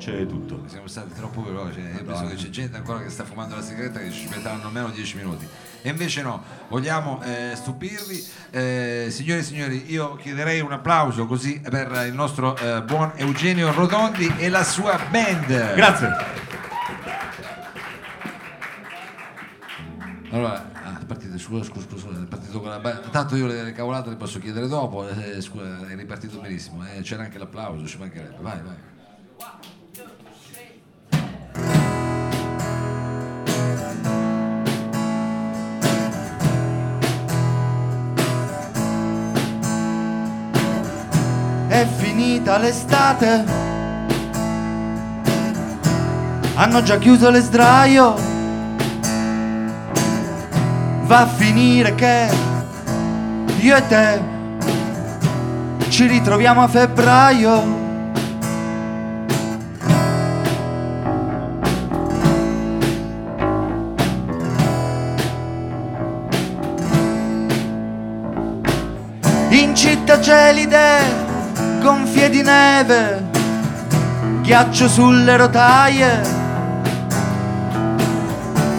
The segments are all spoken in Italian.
c'è tutto. Siamo stati troppo veloci, io penso che c'è gente ancora che sta fumando la sigaretta che ci metteranno almeno 10 minuti. E invece no, vogliamo eh, stupirvi. Eh, signore e signori, io chiederei un applauso così per il nostro eh, buon Eugenio Rodondi e la sua band. Grazie. Allora, ah, partite, scusa, scusa, scusa, è partito con la ba- Tanto io le, le cavolate le posso chiedere dopo, eh, scusa, è ripartito benissimo, eh, c'era anche l'applauso, ci mancherebbe. Vai, vai. Finita l'estate. Hanno già chiuso le sdraio. Va a finire che io e te ci ritroviamo a febbraio. In città gelide, gonfie di neve, ghiaccio sulle rotaie,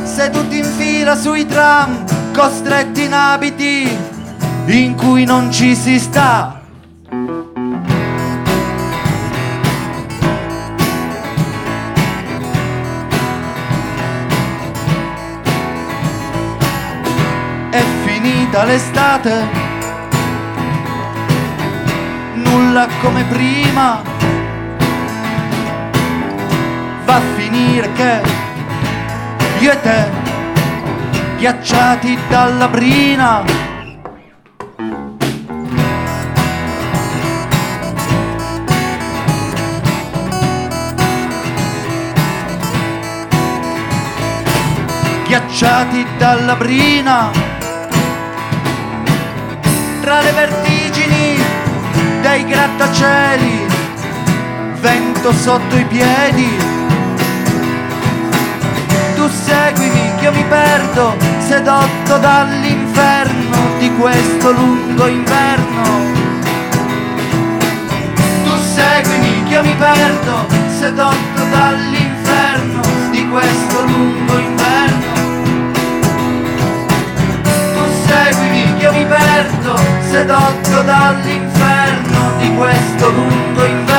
seduti in fila sui tram, costretti in abiti in cui non ci si sta. È finita l'estate nulla come prima. Va a finire che io e te, ghiacciati dalla brina, ghiacciati dalla brina, tra le vertigini dei grattacieli, vento sotto i piedi. Tu seguimi che io mi perdo, sedotto dall'inferno di questo lungo inverno. Tu seguimi che io mi perdo, sedotto dall'inferno di questo lungo inverno. Tu seguimi che io mi perdo, sedotto dall'inferno di questo lungo inverno.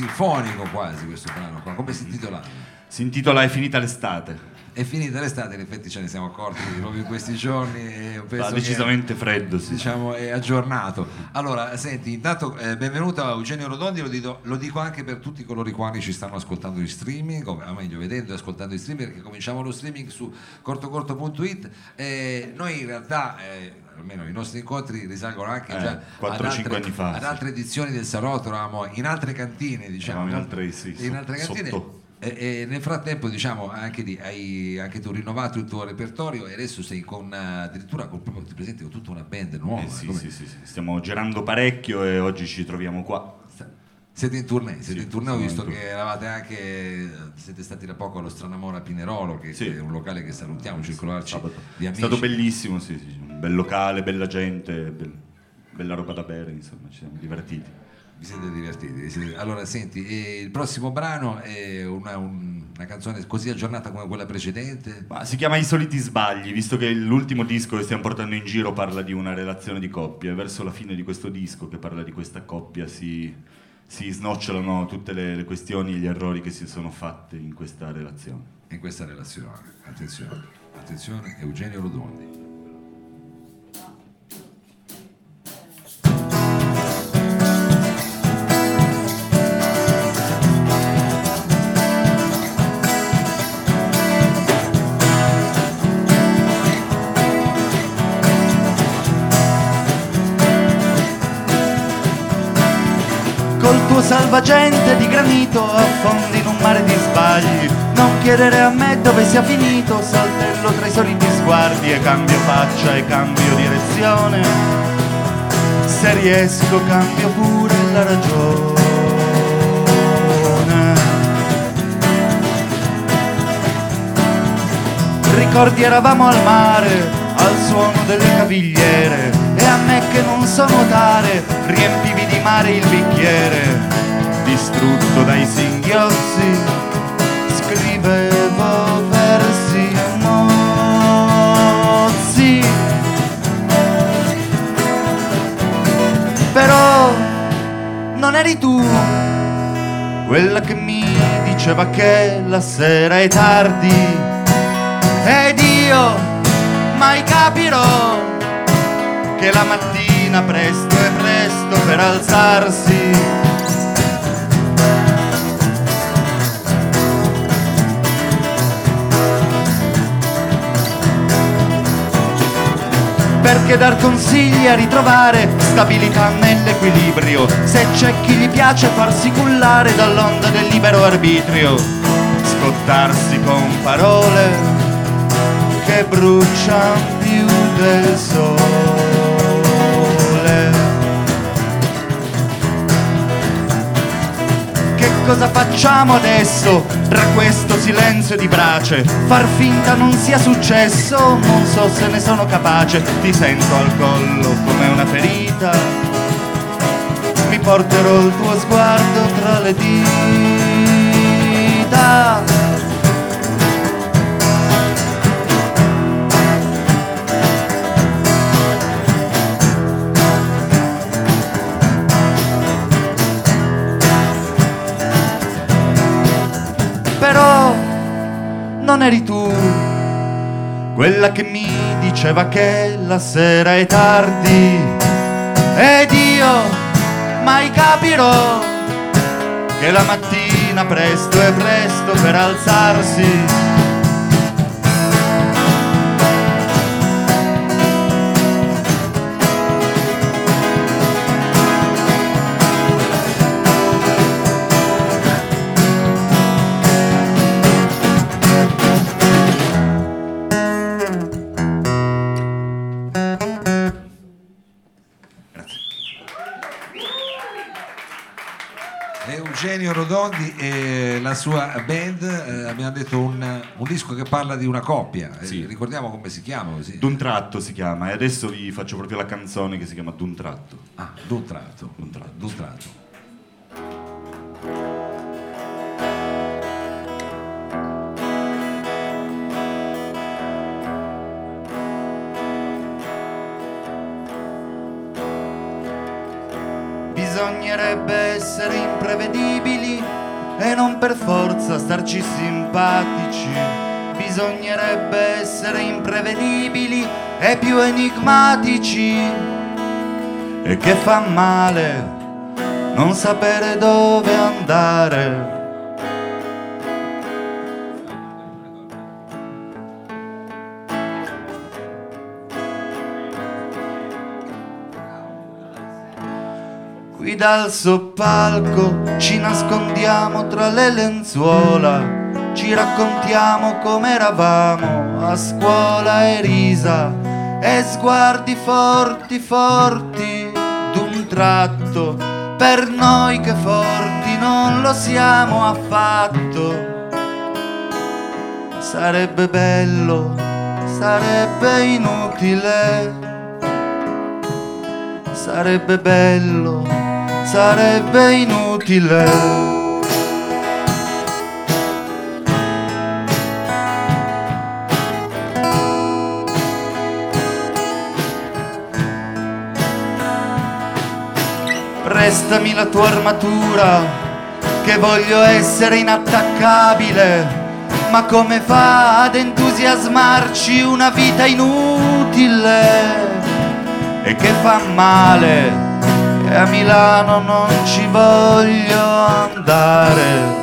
Sinfonico quasi questo brano qua. Come si intitola? Si intitola È finita l'estate. È finita l'estate, in effetti ce ne siamo accorti proprio in questi giorni. Pezzo Fa che- decisamente freddo, sì. diciamo è aggiornato allora senti intanto eh, benvenuto a Eugenio Rodondi lo dico, lo dico anche per tutti coloro i quali ci stanno ascoltando in streaming o meglio vedendo e ascoltando in streaming perché cominciamo lo streaming su cortocorto.it e noi in realtà eh, almeno i nostri incontri risalgono anche Eh, già 4 o ad 5 altre, anni fa, ad sì. altre edizioni del Salotto eravamo in altre cantine diciamo Eravamo in altre- sì, in altre cantine sotto. E, e nel frattempo diciamo anche, di, hai anche tu rinnovato il tuo repertorio e adesso sei con eh, addirittura con, proprio, ti presenti con tutta una band nuova Eh, sì, sì, sì, sì. Stiamo girando parecchio e oggi ci troviamo qua. siete in tournée, siete in tournée, ho visto che eravate anche, siete stati da poco allo Stranamora a Pinerolo, che, è un locale che salutiamo, circolarci Sabato. di È amici. stato bellissimo, sì, sì. Un bel locale, bella gente, bel- bella roba da bere, insomma, ci siamo divertiti. Vi siete divertiti? vi siete- Allora, senti, il prossimo brano è una, un- una canzone così aggiornata come quella precedente? Ma si chiama I soliti sbagli, visto che l'ultimo disco che stiamo portando in giro parla di una relazione di coppia. e Verso la fine di questo disco, che parla di questa coppia, si, si snocciolano tutte le, le questioni e gli errori che si sono fatti in questa relazione. In questa relazione, attenzione, attenzione, Eugenio Rodondi. Salvagente di granito affondi in un mare di sbagli. Non chiedere a me dove sia finito, saltello tra i soliti sguardi e cambio faccia e cambio direzione. Se riesco cambio pure la ragione. Ricordi eravamo al mare, al suono delle cavigliere, e a me che non so nuotare, riempivi di mare il bicchiere, distrutto dai singhiozzi, scrivevo versi mozzi. Però non eri tu quella che mi diceva che la sera è tardi ed io mai capirò che la mattina presto è presto per alzarsi. Perché dar consigli a ritrovare stabilità nell'equilibrio, se c'è chi gli piace farsi cullare dall'onda del libero arbitrio, scottarsi con parole che bruciano più del sole. Cosa facciamo adesso tra questo silenzio di brace? Far finta non sia successo, non so se ne sono capace, ti sento al collo come una ferita. Mi porterò il tuo sguardo tra le dita. Non eri tu quella che mi diceva che la sera è tardi ed io mai capirò che la mattina presto è presto per alzarsi. La sua band eh, abbiamo detto un, un disco che parla di una coppia Eh, Sì. ricordiamo come si chiama così D'un tratto si chiama e adesso vi faccio proprio la canzone che si chiama D'un tratto. ah, d'un tratto D'un tratto. d'un tratto Bisognerebbe essere imprevedibili e non per forza starci simpatici. Bisognerebbe essere imprevedibili e più enigmatici. E che fa male non sapere dove andare. Dal soppalco ci nascondiamo tra le lenzuola, ci raccontiamo come eravamo a scuola e risa e sguardi forti forti d'un tratto, per noi che forti non lo siamo affatto. Sarebbe bello, sarebbe inutile sarebbe bello, sarebbe inutile. Prestami la tua armatura, che voglio essere inattaccabile. Ma come fa ad entusiasmarci una vita inutile? e che fa male e a Milano non ci voglio andare.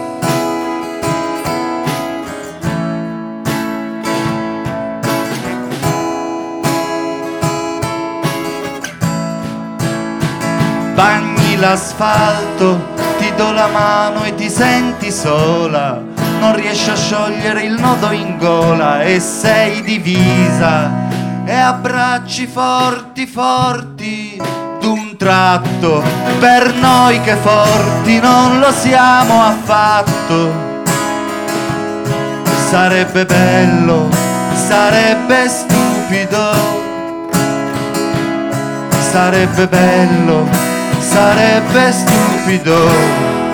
Bagni l'asfalto ti do la mano e ti senti sola, non riesci a sciogliere il nodo in gola e sei divisa. E abbracci forti forti tratto per noi che forti non lo siamo affatto. Sarebbe bello, sarebbe stupido sarebbe bello, sarebbe stupido.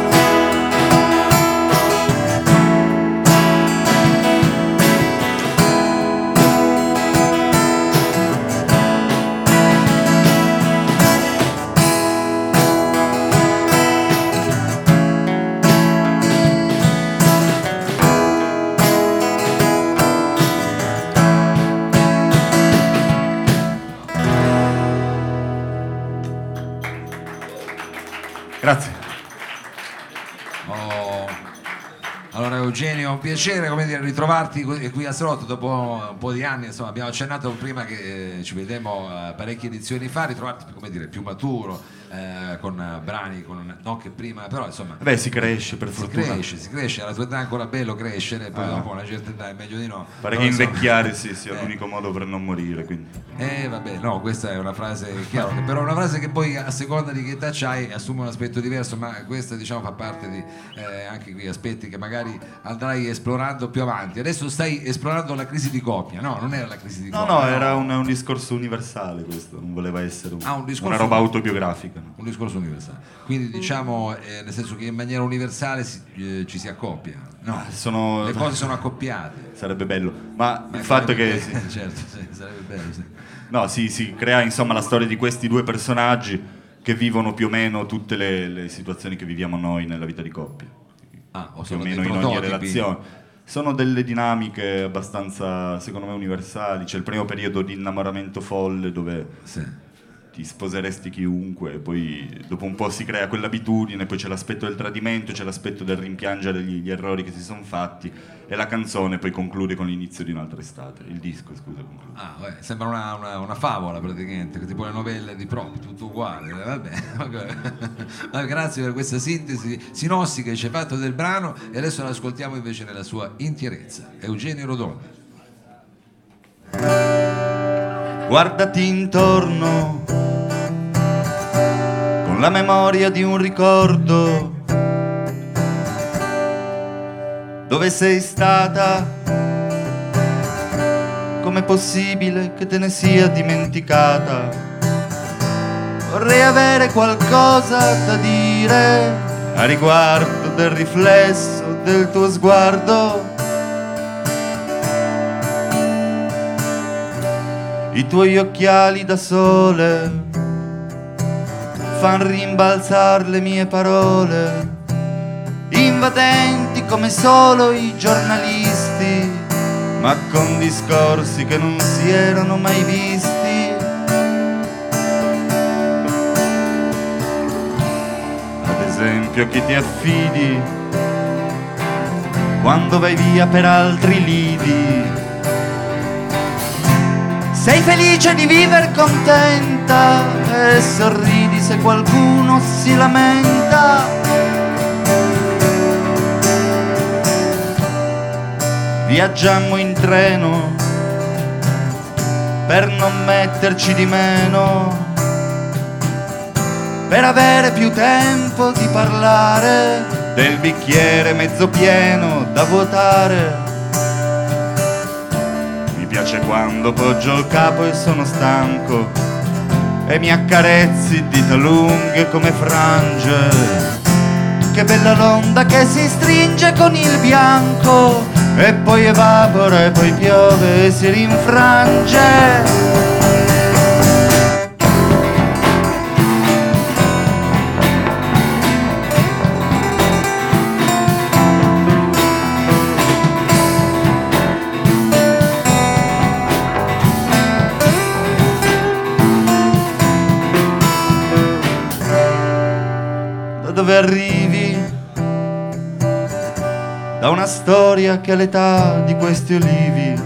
Ritrovarti qui qui a Salotto dopo un po' di anni, insomma abbiamo accennato prima che eh, ci vedemmo eh, parecchie edizioni fa, ritrovarti dire, più maturo, eh, con eh, brani, con, non che prima, però insomma Beh, si cresce per si fortuna. cresce, si cresce, alla tua età è ancora bello crescere, poi Ah. dopo una certa età è meglio di no. Pare Però, che insomma, invecchiare sì, sia eh. l'unico modo per non morire. Quindi. Eh vabbè, no, questa è una frase chiaro, che però è una frase che poi a seconda di che età c'hai assume un aspetto diverso, ma questa diciamo fa parte di eh, anche qui aspetti che magari andrai esplorando più avanti. Adesso stai esplorando la crisi di coppia, no? Non era la crisi di No, coppia. no, era un, un discorso universale questo, non voleva essere un- Ah, un discorso- una roba autobiografica. Un discorso universale. Quindi diciamo eh, nel senso che in maniera universale si- eh, ci si accoppia. No, Ah, Sono... le cose sono accoppiate. Sarebbe bello, ma Ma il fatto che... sì. bello, certo, sì, sarebbe bello, sì. No, si, si crea insomma la storia di questi due personaggi che vivono più o meno tutte le, le situazioni che viviamo noi nella vita di coppia. Ah, o più o meno in ogni relazione. Sono delle dinamiche abbastanza, secondo me, universali. C'è il primo periodo di innamoramento folle dove Sì. Ti sposeresti chiunque, poi dopo un po' si crea quell'abitudine, poi c'è l'aspetto del tradimento, c'è l'aspetto del rimpiangere gli, gli errori che si sono fatti e la canzone poi conclude con l'inizio di un'altra estate, il disco scusa conclude. Ah, vabbè, sembra una, una- una favola praticamente, tipo le novelle di Pro, tutto uguale. eh, Vabbè. Ma grazie per questa sintesi sinossi che ci hai fatto del brano e adesso l'ascoltiamo invece nella sua intierezza. Eugenio Rodoni. Guardati intorno con la memoria di un ricordo. Dove sei stata? Com'è possibile che te ne sia dimenticata? Vorrei avere qualcosa da dire a riguardo del riflesso del tuo sguardo. I tuoi occhiali da sole fan rimbalzare le mie parole, invadenti come solo i giornalisti, ma con discorsi che non si erano mai visti. Ad esempio che ti affidi quando vai via per altri lidi. Sei felice di viver contenta e sorridi se qualcuno si lamenta. Viaggiammo in treno per non metterci di meno, per avere più tempo di parlare del bicchiere mezzo pieno da vuotare. Piace quando poggio il capo e sono stanco e mi accarezzi dita lunghe come frange. Che bella l'onda che si stringe con il bianco e poi evapora e poi piove e si rinfrange. dove arrivi da una storia che all'età di questi olivi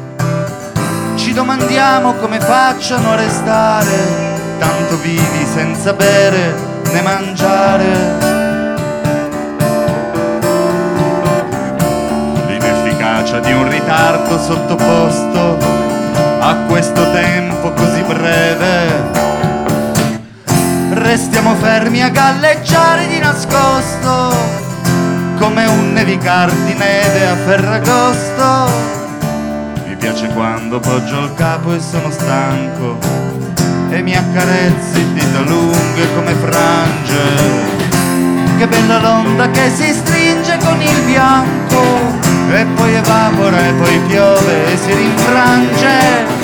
ci domandiamo come facciano a restare tanto vivi senza bere né mangiare. L'inefficacia di un ritardo sottoposto a questo tempo così Restiamo fermi a galleggiare di nascosto, come un nevicar di neve a Ferragosto. Mi piace quando poggio il capo e sono stanco, e mi accarezzi dita lunghe come frange. Che bella l'onda che si stringe con il bianco e poi evapora e poi piove e si rinfrange.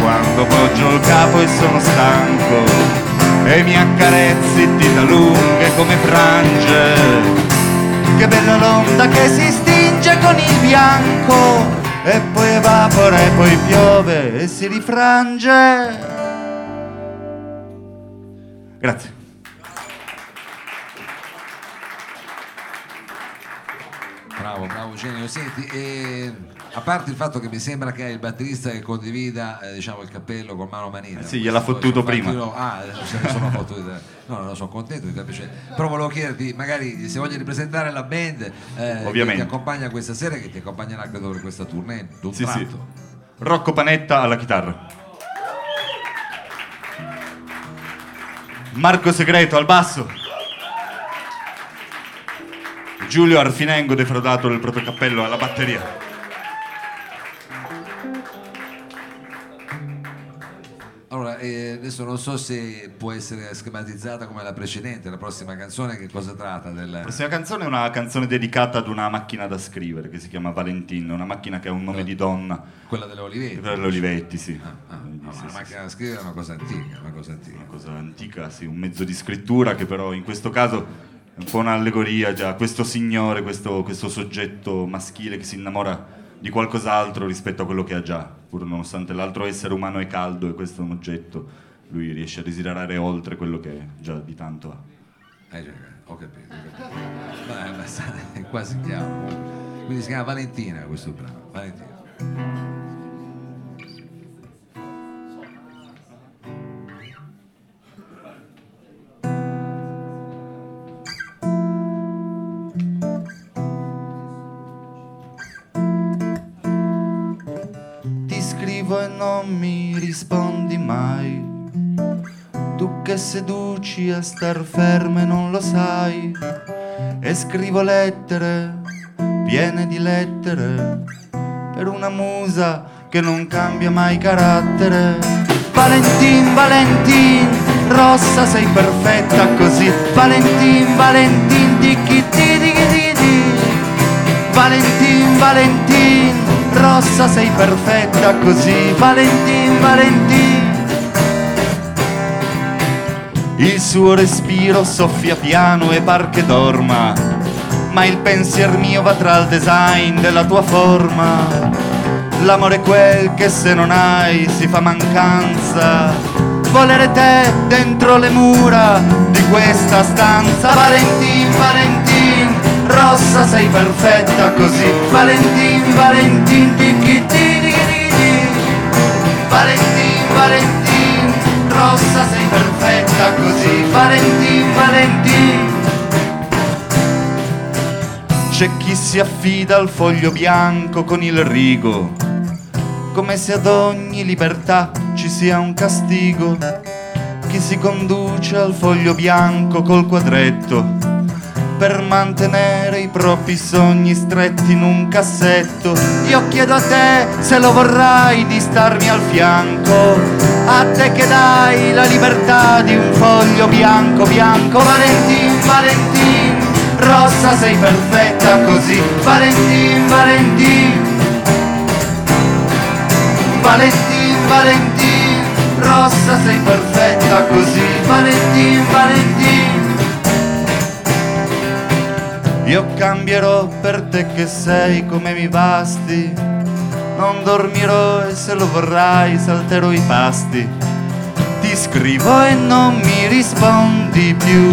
Quando poggio il capo e sono stanco e mi accarezzi dita lunghe come frange. Che bella l'onda che si stinge con il bianco e poi evapora e poi piove e si rifrange. Grazie. Bravo, bravo Eugenio. Senti, eh, a parte il fatto che mi sembra che è il batterista che condivida eh, diciamo, il cappello con mano manina. Eh sì, gliel'ha fottuto prima. Filo... Ah, ne sono fottuto. No, no, sono contento di. Però volevo chiederti, magari se voglio ripresentare la band eh, che ti accompagna questa sera, che ti accompagnerà credo per questa tournée. Sì, sì. Rocco Panetta alla chitarra. Marco Segreto al basso. Giulio Arfinengo defraudato del proprio cappello alla batteria. Eh, adesso non so se può essere schematizzata come la precedente, la prossima canzone che cosa tratta? Del... La prossima canzone è una canzone dedicata ad una macchina da scrivere che si chiama Valentino, una macchina che ha un nome no. di donna. Quella delle Olivetti? Quella delle Olivetti, sì. Ah, ah, no, sì, sì, macchina sì. da scrivere è una cosa antica, una cosa antica. Una cosa antica, sì, un mezzo di scrittura che però in questo caso è un po' un'allegoria già, questo signore, questo, questo, soggetto maschile che si innamora di qualcos'altro rispetto a quello che ha già, pur nonostante l'altro essere umano è caldo e questo è un oggetto, lui riesce a desiderare oltre quello che già di tanto ha. Eh, ho capito, ho capito. È quasi chiaro. Quindi si chiama Valentina questo brano. Valentina. Rispondi mai. Tu che seduci a star ferme non lo sai. E scrivo lettere, piene di lettere, per una musa che non cambia mai carattere. Valentin, Valentin, rossa sei perfetta così. Valentin, Valentin, di chi ti di di di. Valentin, Valentin, rossa sei perfetta così. Valentin, Valentin. Il suo respiro soffia piano e par che dorma ma il pensier mio va tra il design della tua forma. L'amore è quel che se non hai si fa mancanza. Volere te dentro le mura di questa stanza. Valentin, Valentin rossa sei perfetta così. Valentin, Valentin, ticchi Valentin, Valentin, rossa sei perfetta così. Valentin, Valentin. C'è chi si affida al foglio bianco con il rigo come se ad ogni libertà ci sia un castigo. Chi si conduce al foglio bianco col quadretto per mantenere i propri sogni stretti in un cassetto. Io chiedo a te se lo vorrai di starmi al fianco, a te che dai la libertà di un foglio bianco, bianco. Valentin, Valentin, rossa sei perfetta così. Valentin, Valentin. Valentin, Valentin, rossa sei perfetta così. Valentin, Valentin. Io cambierò per te che sei come mi basti. Non dormirò e se lo vorrai salterò i pasti. Ti scrivo e non mi rispondi più.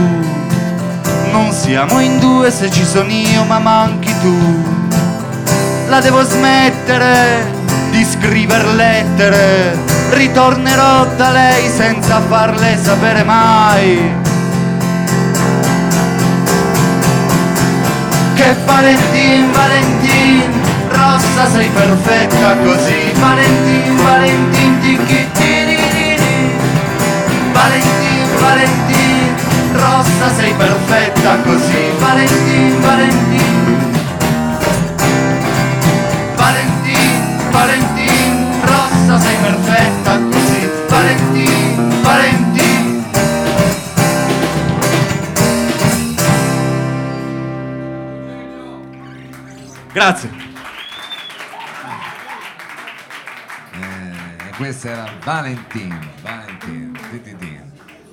Non siamo in due se ci sono io ma manchi tu. La devo smettere di scrivere lettere. Ritornerò da lei senza farle sapere mai che Valentin, Valentin, rossa sei perfetta così. Valentin, Valentin, ticchittirini Valentin, Valentin, rossa sei perfetta così. Valentin, Valentin. Valentin, Valentin, rossa sei perfetta Grazie. Eh, questa era Valentin, Valentin, ti, ti, ti.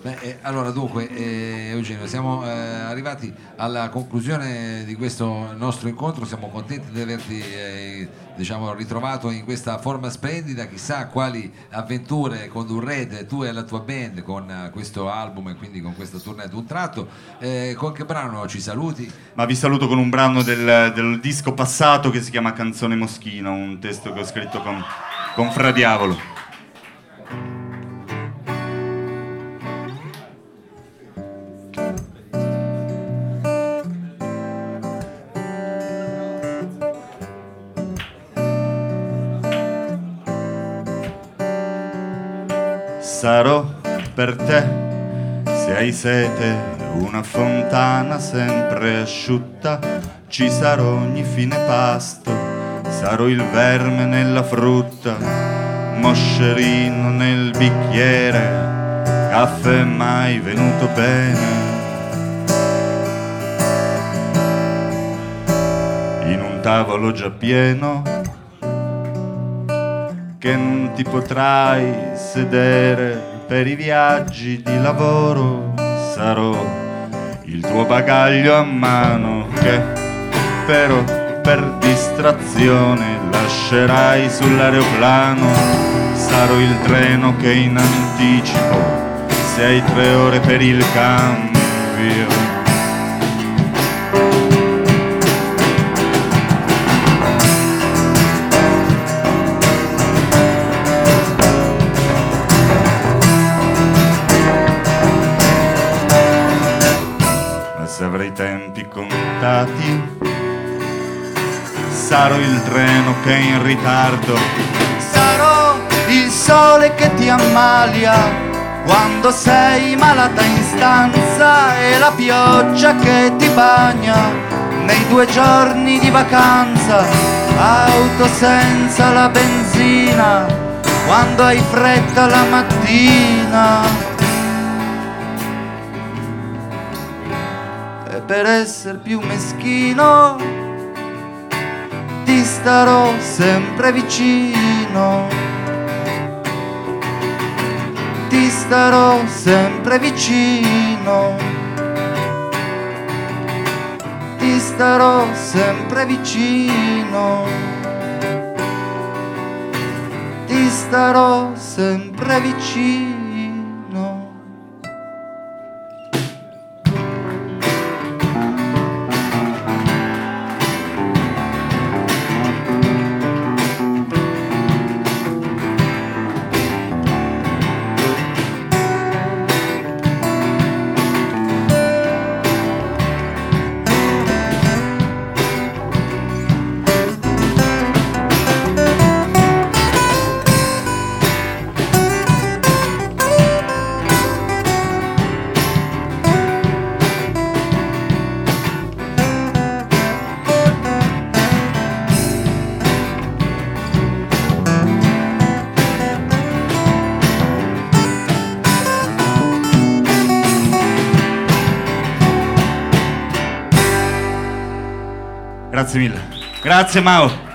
Beh, eh, allora dunque eh, Eugenio siamo eh, arrivati alla conclusione di questo nostro incontro siamo contenti di averti eh, diciamo, ritrovato in questa forma splendida chissà quali avventure condurrete tu e la tua band con eh, questo album e quindi con questa tournée ad un tratto Eh, con che brano ci saluti? Ma vi saluto con un brano del, del disco passato che si chiama Canzone Moschino, un testo che ho scritto con, con Fra Diavolo. Sarò per te, se hai sete, una fontana sempre asciutta, ci sarò ogni fine pasto, sarò il verme nella frutta, moscerino nel bicchiere, caffè mai venuto bene. In un tavolo già pieno, che non ti potrai sedere per i viaggi di lavoro. Sarò il tuo bagaglio a mano che però per distrazione lascerai sull'aeroplano. Sarò il treno che in anticipo se hai tre ore per il cambio. Contati, sarò il treno che è in ritardo. Sarò il sole che ti ammalia quando sei malata in stanza e la pioggia che ti bagna nei due giorni di vacanza. Auto senza la benzina quando hai fretta la mattina. Per essere più meschino ti starò sempre vicino. Ti starò sempre vicino. Ti starò sempre vicino. Ti starò sempre vicino. Grazie Mao.